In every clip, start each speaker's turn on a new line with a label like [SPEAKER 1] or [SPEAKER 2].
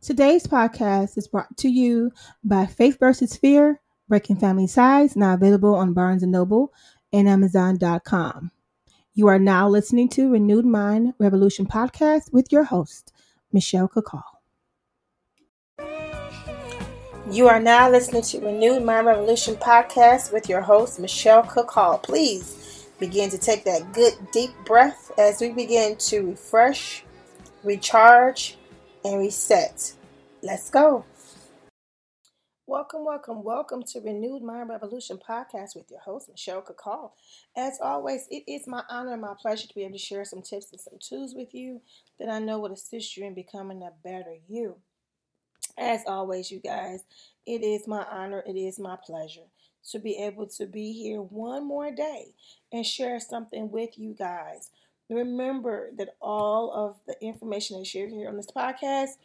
[SPEAKER 1] Today's podcast is brought to you by Faith versus Fear, Breaking Family Ties, now available on Barnes & Noble and Amazon.com. You are now listening to Renewed Mind Revolution podcast with your host, Michelle Kakal. You are now listening to Renewed Mind Revolution podcast with your host, Michelle Kakal. Please begin to take that good deep breath as we begin to refresh, recharge, and reset. Let's go. Welcome, welcome, welcome to Renewed Mind Revolution podcast with your host, Michelle Kakal. As always, it is my honor and my pleasure to be able to share some tips and some tools with you that I know will assist you in becoming a better you. As always, you guys, it is my honor, it is my pleasure to be able to be here one more day and share something with you guys. Remember that all of the information I share here on this podcast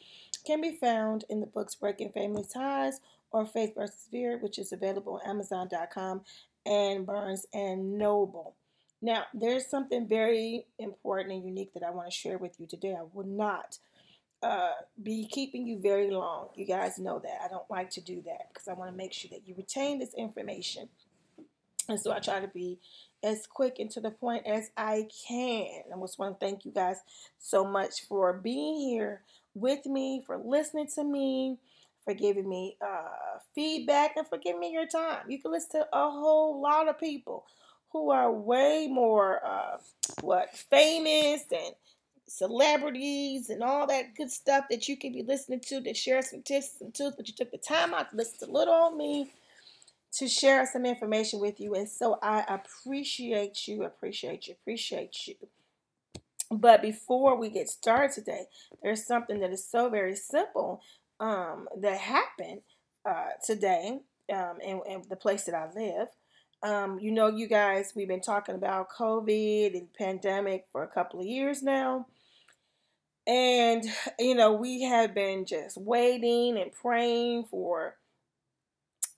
[SPEAKER 1] can be found in the books Breaking Family Ties or Faith vs. Fear, which is available on Amazon.com and Barnes and Noble. Now, there's something very important and unique that I want to share with you today. I will not uh, be keeping you very long. You guys know that. I don't like to do that because I want to make sure that you retain this information. And so I try to be as quick and to the point as I can. I just want to thank you guys so much for being here with me, for listening to me, for giving me uh, feedback, and for giving me your time. You can listen to a whole lot of people who are way more uh, what famous and celebrities and all that good stuff that you can be listening to that share some tips and tools, but you took the time out to listen to little on me to share some information with you. And so I appreciate you, appreciate you, appreciate you. But before we get started today, there's something that is so very simple um, that happened uh, today um, in, in, the place that I live. Um, you know, you guys, we've been talking about COVID and pandemic for a couple of years now. And, you know, we have been just waiting and praying for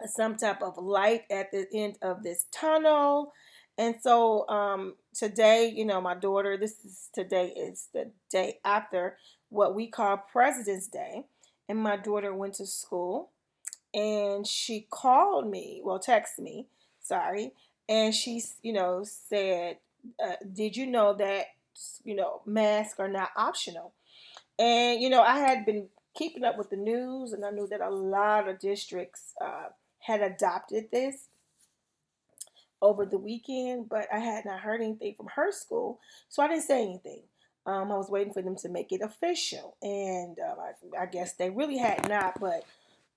[SPEAKER 1] some type of light at the end of this tunnel. And so um, today, you know, my daughter, this is today is the day after what we call President's Day. And my daughter went to school and she called me, well, texted me, sorry. And she, you know, said, uh, Did you know that, you know, masks are not optional? And, you know, I had been keeping up with the news and I knew that a lot of districts uh, had adopted this over the weekend, but I had not heard anything from her school, so I didn't say anything. Um, I was waiting for them to make it official, and uh, I, I, guess they really had not. But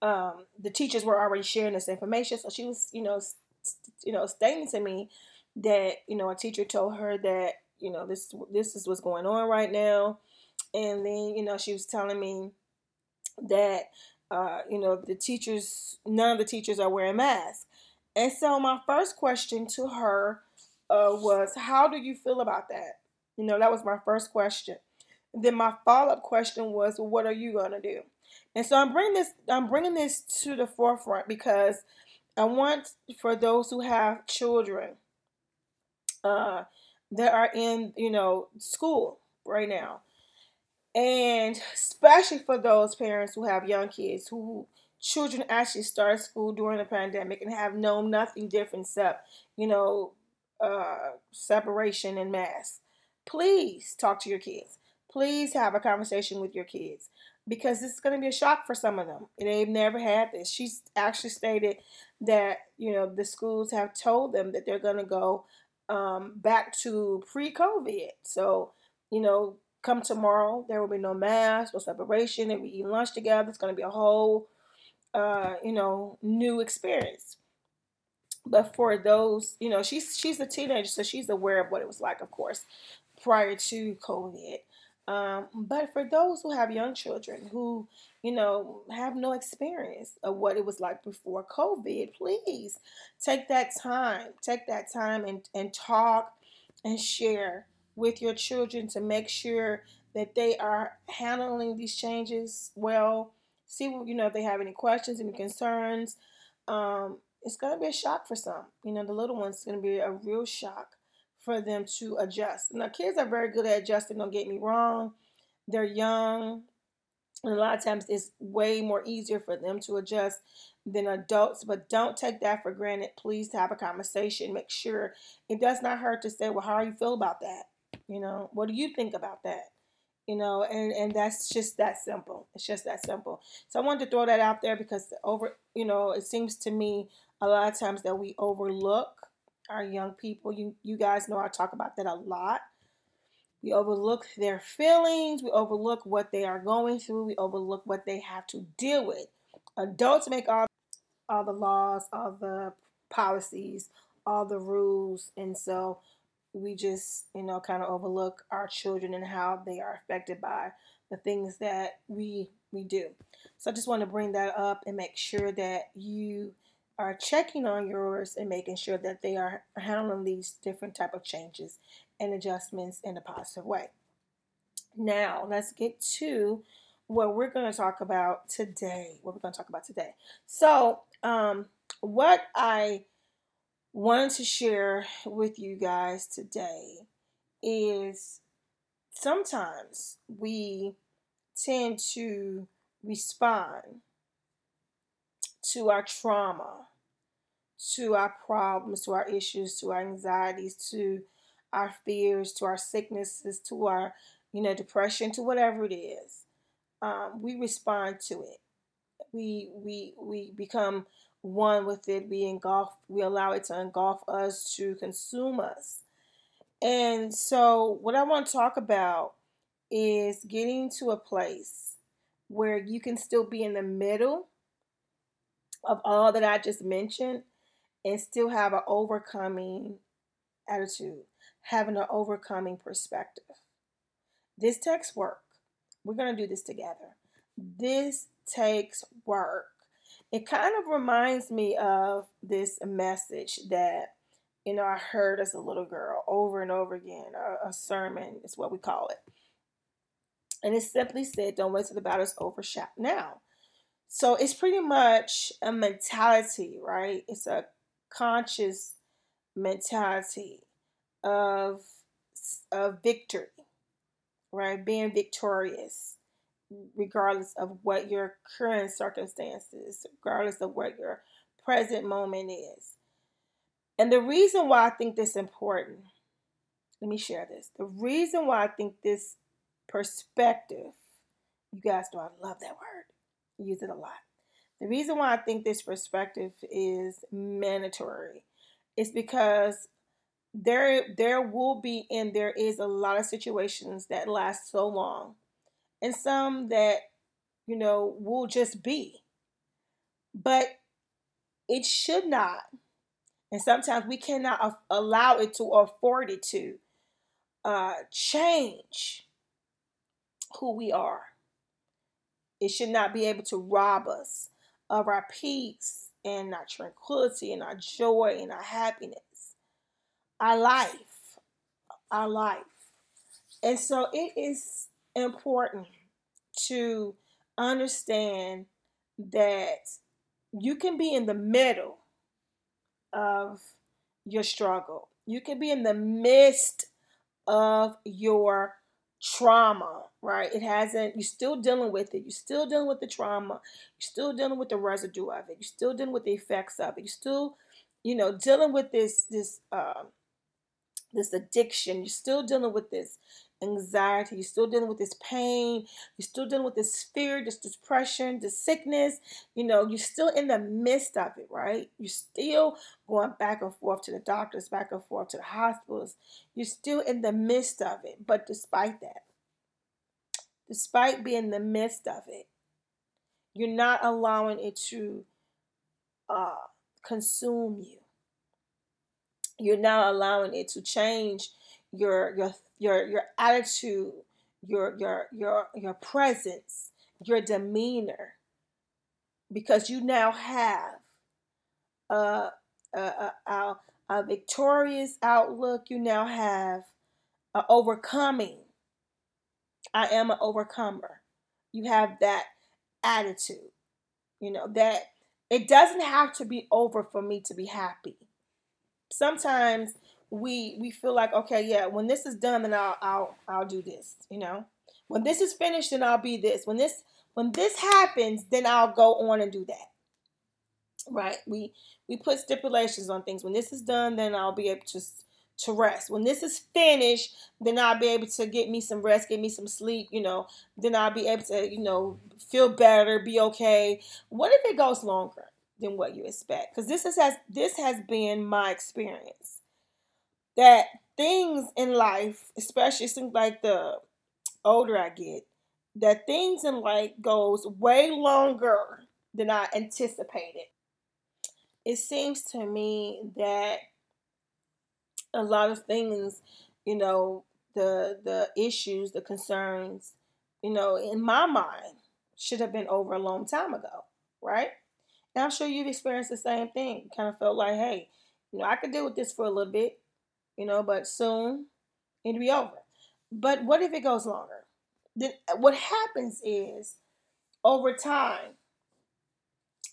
[SPEAKER 1] um, the teachers were already sharing this information, so she was, you know, st- you know, stating to me that you know a teacher told her that you know this this is what's going on right now, and then you know she was telling me that uh, you know the teachers, none of the teachers are wearing masks. And so my first question to her uh, was, "How do you feel about that?" You know, that was my first question. Then my follow-up question was, "What are you gonna do?" And so I'm bringing this, I'm bringing this to the forefront because I want for those who have children uh, that are in, you know, school right now, and especially for those parents who have young kids who children actually start school during the pandemic and have known nothing different except, you know, uh, separation and mass. Please talk to your kids. Please have a conversation with your kids because this is going to be a shock for some of them. They've never had this. She's actually stated that, you know, the schools have told them that they're going to go um, back to pre COVID. So, you know, come tomorrow, there will be no mask, no separation. They'll be lunch together. It's going to be a whole uh, you know, new experience. But for those, you know, she's she's a teenager, so she's aware of what it was like, of course, prior to COVID. Um, but for those who have young children who, you know, have no experience of what it was like before COVID, please take that time, take that time and, and talk and share with your children to make sure that they are handling these changes well see you know if they have any questions, any concerns. Um, it's gonna be a shock for some. You know, the little ones are gonna be a real shock for them to adjust. Now, kids are very good at adjusting. Don't get me wrong; they're young, And a lot of times it's way more easier for them to adjust than adults, but don't take that for granted. Please have a conversation. Make sure it does not hurt to say, Well, how do you feel about that? You know, what do you think about that? You know, and, and that's just that simple. It's just that simple. So I wanted to throw that out there because over, you know, it seems to me a lot of times that we overlook our young people. You you guys know I talk about that a lot. We overlook their feelings. We overlook what they are going through. We overlook what they have to deal with. Adults make all all the laws, all the policies, all the rules, and so we just you know kind of overlook our children and how they are affected by the things that we we do. So I just want to bring that up and make sure that you are checking on yours and making sure that they are handling these different type of changes and adjustments in a positive way. Now, let's get to what we're going to talk about today. What we're going to talk about today. So, um, what I wanted to share with you guys today is sometimes we tend to respond to our trauma, to our problems, to our issues, to our anxieties, to our fears, to our sicknesses, to our, you know, depression, to whatever it is. Um, we respond to it. We we we become one with it. We engulf. We allow it to engulf us, to consume us. And so, what I want to talk about is getting to a place where you can still be in the middle of all that I just mentioned and still have an overcoming attitude, having an overcoming perspective. This takes work. We're going to do this together. This takes work. It kind of reminds me of this message that, you know, I heard as a little girl over and over again. A, a sermon is what we call it. And it simply said, Don't wait till the battle's over, shout now. So it's pretty much a mentality, right? It's a conscious mentality of of victory, right? Being victorious, regardless of what your current circumstances, regardless of what your present moment is. And the reason why I think this important, let me share this. The reason why I think this perspective, you guys know I love that word use it a lot. The reason why I think this perspective is mandatory is because there there will be and there is a lot of situations that last so long and some that you know will just be. But it should not and sometimes we cannot allow it to afford it to uh, change who we are. It should not be able to rob us of our peace and our tranquility and our joy and our happiness, our life, our life. And so it is important to understand that you can be in the middle of your struggle. You can be in the midst of your trauma, right? It hasn't, you're still dealing with it. You're still dealing with the trauma. You're still dealing with the residue of it. You're still dealing with the effects of it. You're still, you know, dealing with this, this, uh, this addiction. You're still dealing with this anxiety. You're still dealing with this pain. You're still dealing with this fear, this depression, this sickness. You know, you're still in the midst of it, right? You're still going back and forth to the doctors, back and forth to the hospitals. You're still in the midst of it. But despite that, despite being in the midst of it, you're not allowing it to uh, consume you. You're not allowing it to change your your your your attitude, your your your your presence, your demeanor, because you now have a a, a, a, victorious outlook. You now have a overcoming. I am an overcomer. You have that attitude. You know that it doesn't have to be over for me to be happy. Sometimes we we feel like okay yeah when this is done then I'll I'll I'll do this you know When this is finished, then I'll be this. When this when this happens, then I'll go on and do that. Right? We we put stipulations on things. When this is done, then I'll be able to to rest. When this is finished, then I'll be able to get me some rest, get me some sleep, you know. Then I'll be able to, you know, feel better, be okay. What if it goes longer than what you expect? Because this is, has this has been my experience. That things in life, especially seems like the older I get, that things in life goes way longer than I anticipated. It seems to me that a lot of things, you know, the the issues, the concerns, you know, in my mind should have been over a long time ago, right? And I'm sure you've experienced the same thing. Kind of felt like, hey, you know, I could deal with this for a little bit, you know, but soon it'll be over. But what if it goes longer? Then uh, what happens is over time,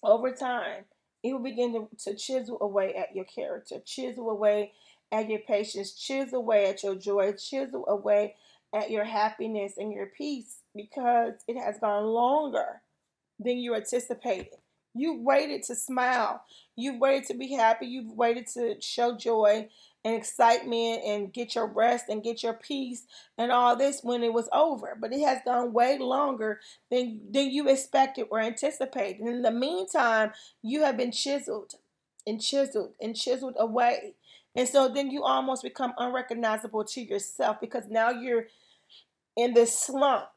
[SPEAKER 1] over time, it will begin to, to chisel away at your character, chisel away at your patience, chisel away at your joy, chisel away at your happiness and your peace because it has gone longer than you anticipated. You waited to smile. You've waited to be happy. You've waited to show joy and excitement and get your rest and get your peace and all this when it was over. But it has gone way longer than, than you expected or anticipated. And In the meantime, you have been chiseled and chiseled and chiseled away. And so then you almost become unrecognizable to yourself because now you're in this slump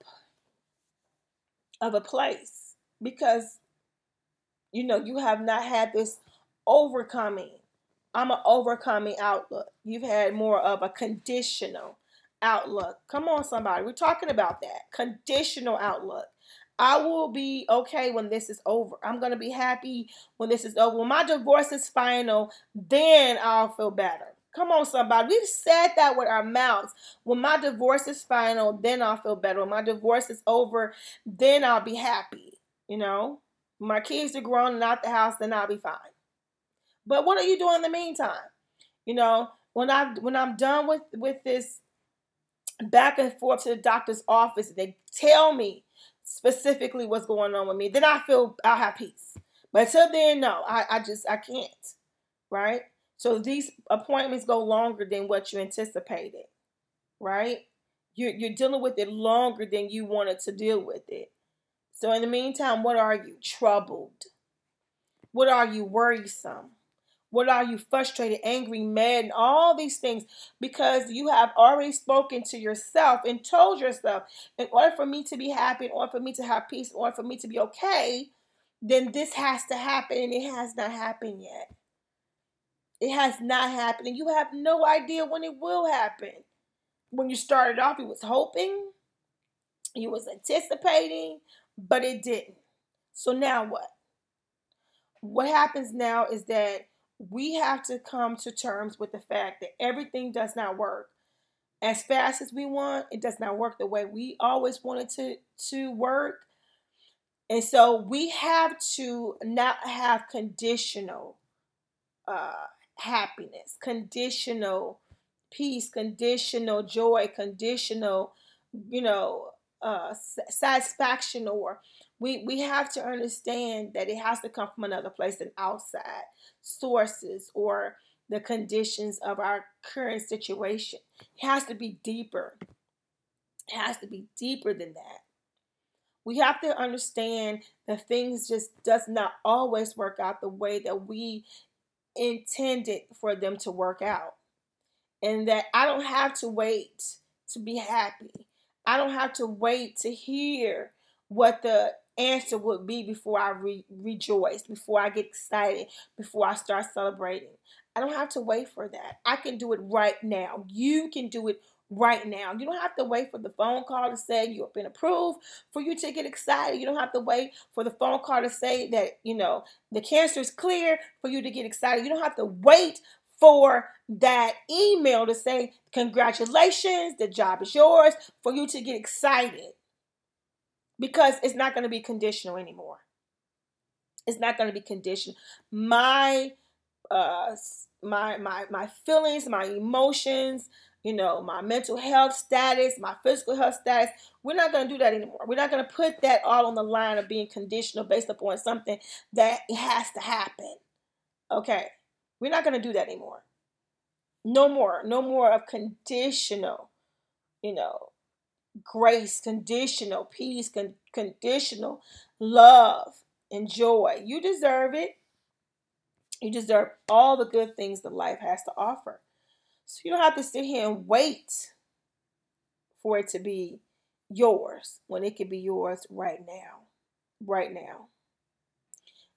[SPEAKER 1] of a place because you know you have not had this overcoming I'm an overcoming outlook. You've had more of a conditional outlook. Come on, somebody. We're talking about that. Conditional outlook. I will be okay when this is over. I'm going to be happy when this is over. When my divorce is final, then I'll feel better. Come on, somebody. We've said that with our mouths. When my divorce is final, then I'll feel better. When my divorce is over, then I'll be happy. You know, my kids are grown and out the house, then I'll be fine. But what are you doing in the meantime? You know, when I when I'm done with with this back and forth to the doctor's office, they tell me specifically what's going on with me, then I feel I'll have peace. But until then, no, I, I just I can't. Right? So these appointments go longer than what you anticipated. Right? You're, you're dealing with it longer than you wanted to deal with it. So in the meantime, what are you? Troubled. What are you? Worrisome. What are you frustrated, angry, mad, and all these things? Because you have already spoken to yourself and told yourself, in order for me to be happy, in order for me to have peace, in order for me to be okay, then this has to happen, and it has not happened yet. It has not happened, and you have no idea when it will happen. When you started off, you was hoping, you was anticipating, but it didn't. So now what? What happens now is that we have to come to terms with the fact that everything does not work as fast as we want. It does not work the way we always wanted to to work. And so we have to not have conditional uh, happiness, conditional peace, conditional joy, conditional, you know, uh, satisfaction or we we have to understand that it has to come from another place than outside sources or the conditions of our current situation. It has to be deeper. It has to be deeper than that. We have to understand that things just does not always work out the way that we intended for them to work out. And that I don't have to wait to be happy. I don't have to wait to hear what the answer would be before I re- rejoice, before I get excited, before I start celebrating. I don't have to wait for that. I can do it right now. You can do it right now. You don't have to wait for the phone call to say you've been approved for you to get excited. You don't have to wait for the phone call to say that, you know, the cancer is clear for you to get excited. You don't have to wait for that email to say, congratulations, the job is yours, for you to get excited because it's not going to be conditional anymore. It's not going to be conditional. My uh my my my feelings, my emotions, you know, my mental health status, my physical health status. We're not going to do that anymore. We're not going to put that all on the line of being conditional based upon something that has to happen. Okay. We're not going to do that anymore. No more. No more of conditional, you know, grace, conditional peace, con- conditional love and joy. You deserve it. You deserve all the good things that life has to offer. So you don't have to sit here and wait for it to be yours when it could be yours right now. Right now.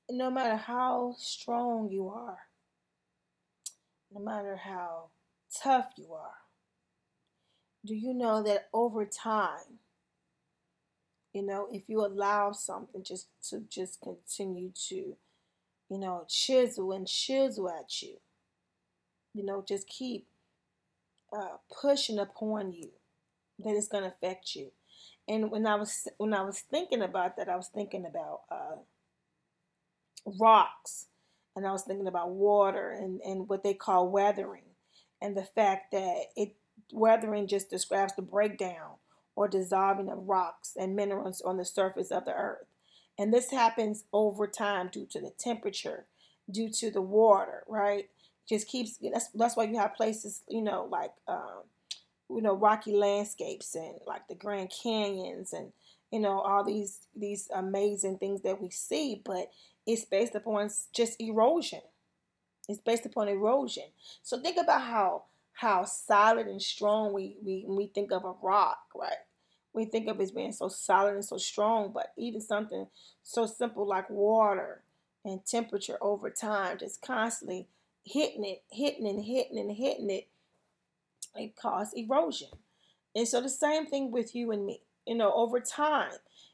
[SPEAKER 1] And no matter how strong you are, no matter how tough you are, do you know that over time, you know, if you allow something just to just continue to, you know, chisel and chisel at you, you know, just keep uh, pushing upon you, that it's going to affect you. And when I was when I was thinking about that, I was thinking about uh, rocks, and I was thinking about water and and what they call weathering, and the fact that it weathering just describes the breakdown or dissolving of rocks and minerals on the surface of the earth. And this happens over time due to the temperature, due to the water, right? Just keeps that's that's why you have places, you know, like um, you know, rocky landscapes and like the Grand Canyons and you know, all these these amazing things that we see, but it's based upon just erosion. It's based upon erosion. So think about how how solid and strong we, we we think of a rock, right? We think of it as being so solid and so strong, but even something so simple like water and temperature over time, just constantly hitting it, hitting and hitting and hitting it, it causes erosion. And so the same thing with you and me. You know, over time,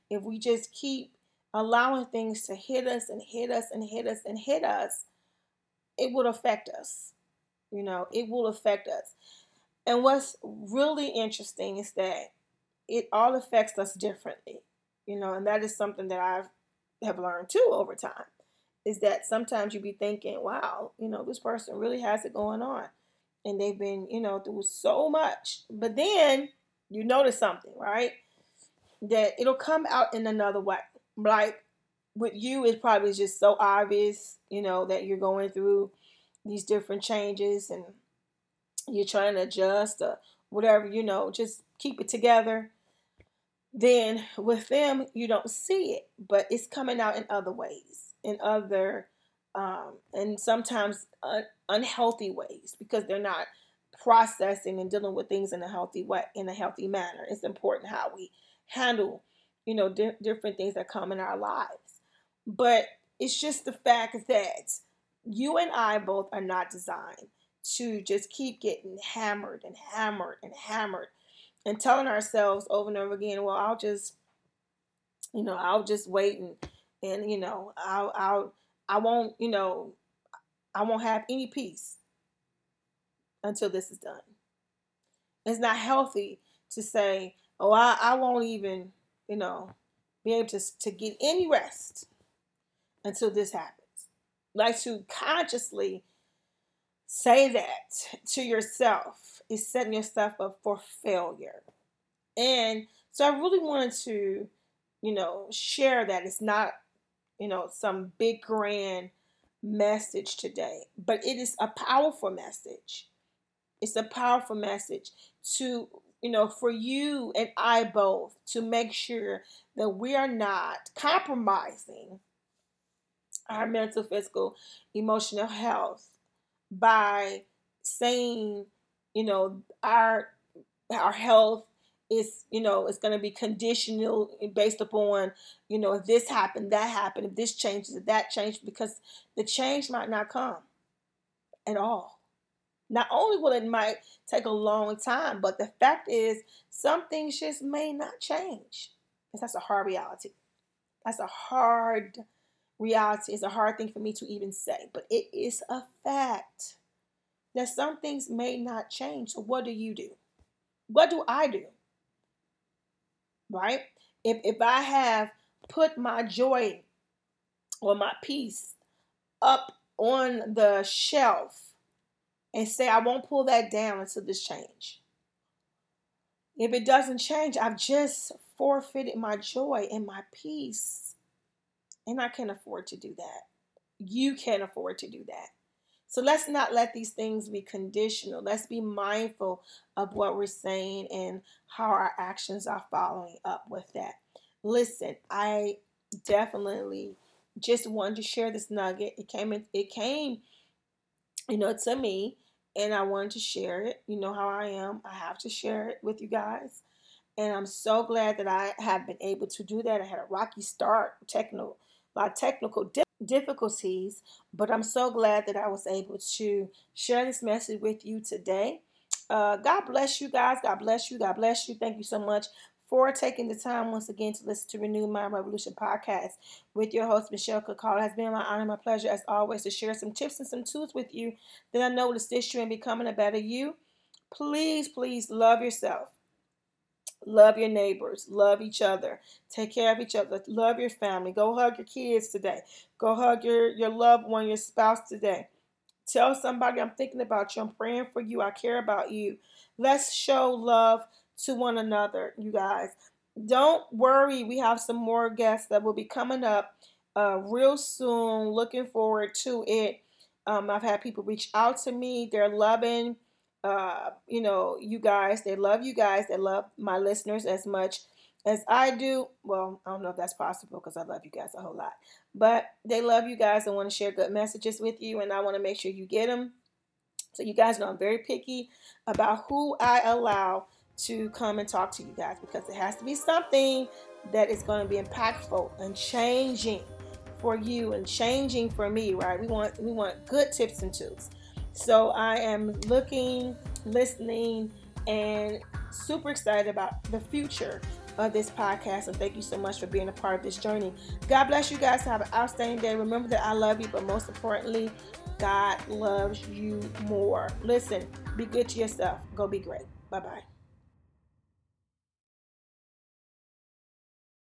[SPEAKER 1] if we just keep allowing things to hit us and hit us and hit us and hit us, it would affect us. You know, it will affect us. And what's really interesting is that it all affects us differently. You know, and that is something that I've have learned too over time. Is that sometimes you be thinking, wow, you know, this person really has it going on. And they've been, you know, through so much. But then you notice something, right? That it'll come out in another way. Like with you, it probably just so obvious, you know, that you're going through these different changes and you're trying to adjust or whatever, you know, just keep it together. Then with them, you don't see it, but it's coming out in other ways, in other, um, and sometimes un- unhealthy ways because they're not processing and dealing with things in a healthy way, in a healthy manner. It's important how we handle, you know, di- different things that come in our lives. But it's just the fact that you and I both are not designed to just keep getting hammered and hammered and hammered and telling ourselves over and over again, well, I'll just, you know, I'll just wait and, and you know, I'll, I'll, I won't, you know, I won't have any peace until this is done. It's not healthy to say, oh, I, I won't even, you know, be able to, to get any rest until this happens like to consciously say that to yourself is setting yourself up for failure. And so I really wanted to, you know, share that it's not, you know, some big grand message today, but it is a powerful message. It's a powerful message to, you know, for you and I both to make sure that we are not compromising our mental, physical, emotional health by saying, you know, our our health is, you know, it's going to be conditional based upon, you know, if this happened, that happened, if this changes, if that changed, because the change might not come at all. Not only will it might take a long time, but the fact is some things just may not change. And that's a hard reality. That's a hard reality is a hard thing for me to even say, but it is a fact that some things may not change. So, what do you do? What do I do? Right? If, if I have put my joy or my peace up on the shelf and say, I won't pull that down until this change. If it doesn't change, I've just forfeited my joy and my peace. And I can't afford to do that. You can't afford to do that. So let's not let these things be conditional. Let's be mindful of what we're saying and how our actions are following up with that. Listen, I definitely just wanted to share this nugget. It came in, it came, you know, to me, and I wanted to share it. You know how I am. I have to share it with you guys. And I'm so glad that I have been able to do that. I had a rocky start, technical, of technical difficulties, but I'm so glad that I was able to share this message with you today. Uh, God bless you guys. God bless you. God bless you. Thank you so much for taking the time once again to listen to Renew Mind Revolution podcast with your host, Michelle Kakal. It has been my honor my pleasure, as always, to share some tips and some tools with you that I know will assist you in becoming a better you. Please, please love yourself. Love your neighbors. Love each other. Take care of each other. Love your family. Go hug your kids today. Go hug your, your loved one, your spouse today. Tell somebody I'm thinking about you. I'm praying for you. I care about you. Let's show love to one another, you guys. Don't worry, we have some more guests that will be coming up uh, real soon. Looking forward to it. Um, I've had people reach out to me. They're loving, uh, you know, you guys. They love you guys. They love my listeners as much as I do. Well, I don't know if that's possible because I love you guys a whole lot. But they love you guys and want to share good messages with you, and I want to make sure you get them. So you guys know I'm very picky about who I allow to come and talk to you guys because it has to be something that is going to be impactful and changing for you and changing for me, right? We want we want good tips and tools. So I am looking, listening, and super excited about the future of this podcast. And thank you so much for being a part of this journey. God bless you guys. Have an outstanding day. Remember that I love you, but most importantly, God loves you more. Listen, be good to yourself. Go be great. Bye bye.